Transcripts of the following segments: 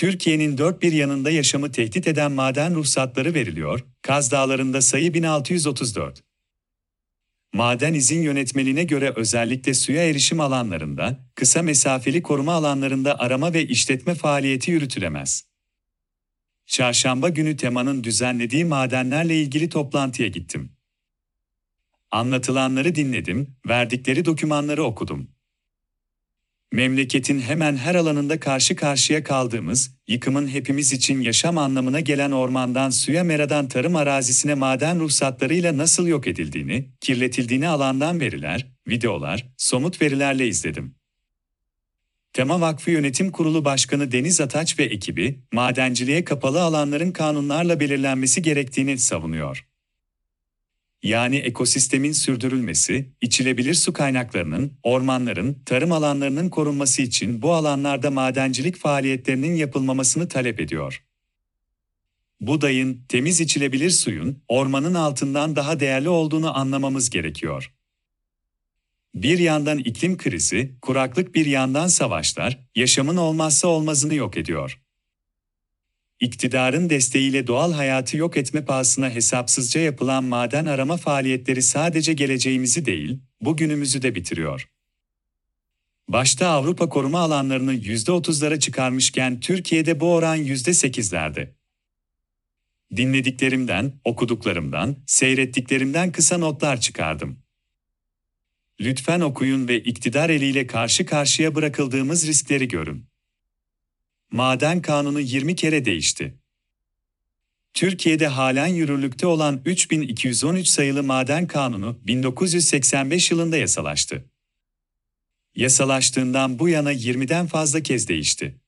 Türkiye'nin dört bir yanında yaşamı tehdit eden maden ruhsatları veriliyor, Kaz Dağları'nda sayı 1634. Maden izin yönetmeliğine göre özellikle suya erişim alanlarında, kısa mesafeli koruma alanlarında arama ve işletme faaliyeti yürütülemez. Çarşamba günü temanın düzenlediği madenlerle ilgili toplantıya gittim. Anlatılanları dinledim, verdikleri dokümanları okudum. Memleketin hemen her alanında karşı karşıya kaldığımız, yıkımın hepimiz için yaşam anlamına gelen ormandan suya meradan tarım arazisine maden ruhsatlarıyla nasıl yok edildiğini, kirletildiğini alandan veriler, videolar, somut verilerle izledim. Tema Vakfı Yönetim Kurulu Başkanı Deniz Ataç ve ekibi, madenciliğe kapalı alanların kanunlarla belirlenmesi gerektiğini savunuyor yani ekosistemin sürdürülmesi, içilebilir su kaynaklarının, ormanların, tarım alanlarının korunması için bu alanlarda madencilik faaliyetlerinin yapılmamasını talep ediyor. Budayın, temiz içilebilir suyun, ormanın altından daha değerli olduğunu anlamamız gerekiyor. Bir yandan iklim krizi, kuraklık bir yandan savaşlar, yaşamın olmazsa olmazını yok ediyor iktidarın desteğiyle doğal hayatı yok etme pahasına hesapsızca yapılan maden arama faaliyetleri sadece geleceğimizi değil, bugünümüzü de bitiriyor. Başta Avrupa koruma alanlarını %30'lara çıkarmışken Türkiye'de bu oran %8'lerde. Dinlediklerimden, okuduklarımdan, seyrettiklerimden kısa notlar çıkardım. Lütfen okuyun ve iktidar eliyle karşı karşıya bırakıldığımız riskleri görün. Maden Kanunu 20 kere değişti. Türkiye'de halen yürürlükte olan 3213 sayılı Maden Kanunu 1985 yılında yasalaştı. Yasalaştığından bu yana 20'den fazla kez değişti.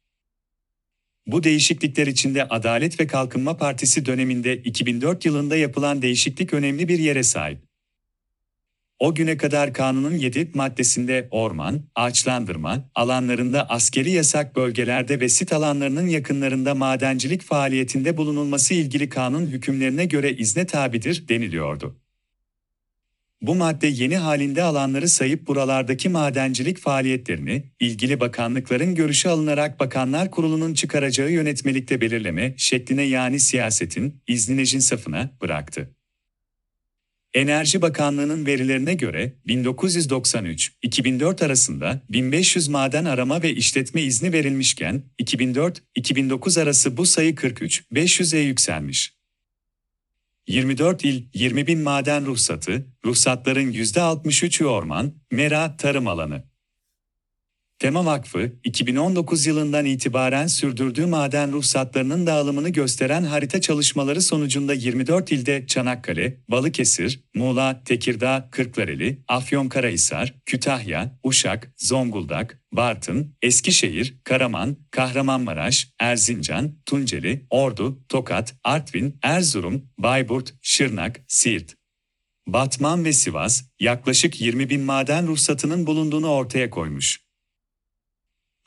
Bu değişiklikler içinde Adalet ve Kalkınma Partisi döneminde 2004 yılında yapılan değişiklik önemli bir yere sahip. O güne kadar kanunun 7 maddesinde orman, ağaçlandırma, alanlarında askeri yasak bölgelerde ve sit alanlarının yakınlarında madencilik faaliyetinde bulunulması ilgili kanun hükümlerine göre izne tabidir deniliyordu. Bu madde yeni halinde alanları sayıp buralardaki madencilik faaliyetlerini, ilgili bakanlıkların görüşü alınarak Bakanlar Kurulu'nun çıkaracağı yönetmelikte belirleme şekline yani siyasetin, izninecin safına bıraktı. Enerji Bakanlığı'nın verilerine göre 1993-2004 arasında 1500 maden arama ve işletme izni verilmişken 2004-2009 arası bu sayı 43-500'e yükselmiş. 24 il 20 bin maden ruhsatı, ruhsatların %63'ü orman, mera, tarım alanı. Tema Vakfı, 2019 yılından itibaren sürdürdüğü maden ruhsatlarının dağılımını gösteren harita çalışmaları sonucunda 24 ilde Çanakkale, Balıkesir, Muğla, Tekirdağ, Kırklareli, Afyonkarahisar, Kütahya, Uşak, Zonguldak, Bartın, Eskişehir, Karaman, Kahramanmaraş, Erzincan, Tunceli, Ordu, Tokat, Artvin, Erzurum, Bayburt, Şırnak, Siirt, Batman ve Sivas, yaklaşık 20 bin maden ruhsatının bulunduğunu ortaya koymuş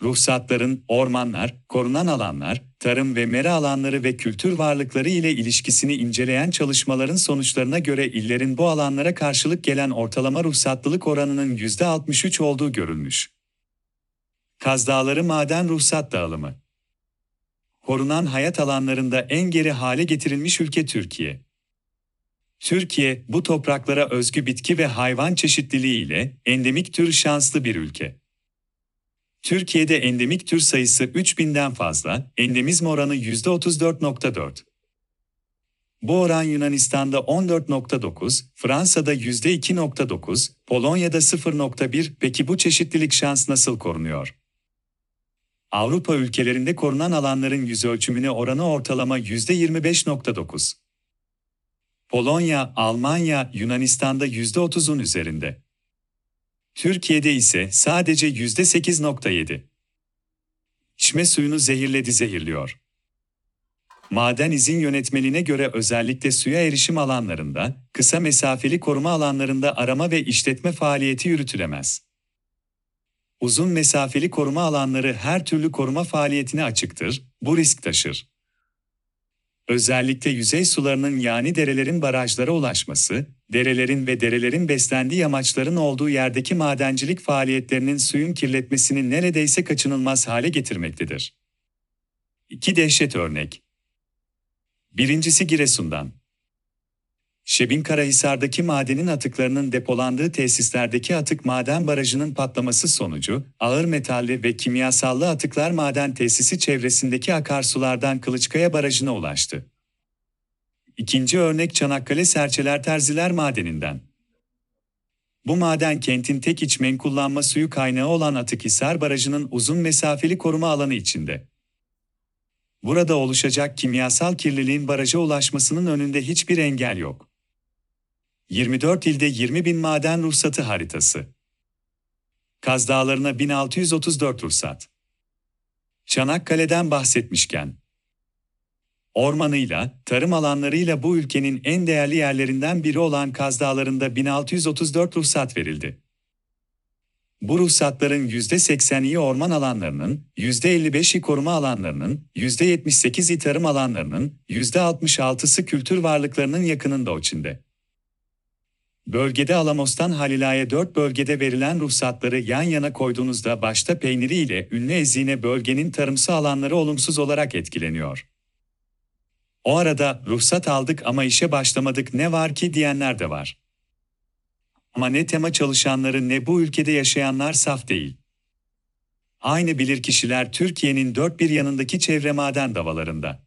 ruhsatların ormanlar, korunan alanlar, tarım ve mera alanları ve kültür varlıkları ile ilişkisini inceleyen çalışmaların sonuçlarına göre illerin bu alanlara karşılık gelen ortalama ruhsatlılık oranının %63 olduğu görülmüş. Kaz Dağları Maden Ruhsat Dağılımı Korunan hayat alanlarında en geri hale getirilmiş ülke Türkiye. Türkiye, bu topraklara özgü bitki ve hayvan çeşitliliği ile endemik tür şanslı bir ülke. Türkiye'de endemik tür sayısı 3000'den fazla, endemizm oranı %34.4. Bu oran Yunanistan'da 14.9, Fransa'da %2.9, Polonya'da 0.1. Peki bu çeşitlilik şans nasıl korunuyor? Avrupa ülkelerinde korunan alanların yüz ölçümüne oranı ortalama %25.9. Polonya, Almanya, Yunanistan'da %30'un üzerinde. Türkiye'de ise sadece %8.7. İçme suyunu zehirledi zehirliyor. Maden izin yönetmeliğine göre özellikle suya erişim alanlarında, kısa mesafeli koruma alanlarında arama ve işletme faaliyeti yürütülemez. Uzun mesafeli koruma alanları her türlü koruma faaliyetine açıktır, bu risk taşır. Özellikle yüzey sularının yani derelerin barajlara ulaşması, derelerin ve derelerin beslendiği yamaçların olduğu yerdeki madencilik faaliyetlerinin suyun kirletmesini neredeyse kaçınılmaz hale getirmektedir. İki dehşet örnek. Birincisi Giresun'dan. Şebin Karahisar'daki madenin atıklarının depolandığı tesislerdeki atık maden barajının patlaması sonucu, ağır metalli ve kimyasallı atıklar maden tesisi çevresindeki akarsulardan Kılıçkaya Barajı'na ulaştı. İkinci örnek Çanakkale Serçeler Terziler Madeni'nden. Bu maden kentin tek içmen kullanma suyu kaynağı olan Atıkhisar Barajı'nın uzun mesafeli koruma alanı içinde. Burada oluşacak kimyasal kirliliğin baraja ulaşmasının önünde hiçbir engel yok. 24 ilde 20 bin maden ruhsatı haritası. Kaz Dağları'na 1634 ruhsat. Çanakkale'den bahsetmişken, ormanıyla, tarım alanlarıyla bu ülkenin en değerli yerlerinden biri olan Kaz Dağları'nda 1634 ruhsat verildi. Bu ruhsatların %80'i orman alanlarının, %55'i koruma alanlarının, %78'i tarım alanlarının, %66'sı kültür varlıklarının yakınında o içinde. Bölgede Alamos'tan Halila'ya 4 bölgede verilen ruhsatları yan yana koyduğunuzda başta peyniri ile ünlü ezine bölgenin tarımsal alanları olumsuz olarak etkileniyor. O arada ruhsat aldık ama işe başlamadık ne var ki diyenler de var. Ama ne tema çalışanları ne bu ülkede yaşayanlar saf değil. Aynı bilirkişiler Türkiye'nin dört bir yanındaki çevre maden davalarında.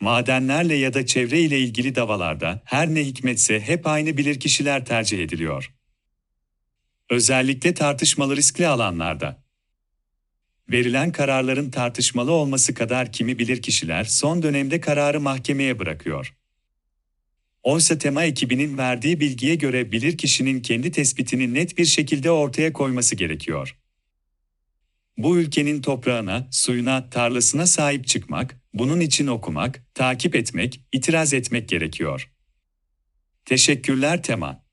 Madenlerle ya da çevre ile ilgili davalarda her ne hikmetse hep aynı bilirkişiler tercih ediliyor. Özellikle tartışmalı riskli alanlarda. Verilen kararların tartışmalı olması kadar kimi bilirkişiler son dönemde kararı mahkemeye bırakıyor. Oysa tema ekibinin verdiği bilgiye göre bilirkişinin kendi tespitini net bir şekilde ortaya koyması gerekiyor. Bu ülkenin toprağına, suyuna, tarlasına sahip çıkmak, bunun için okumak, takip etmek, itiraz etmek gerekiyor. Teşekkürler Tema.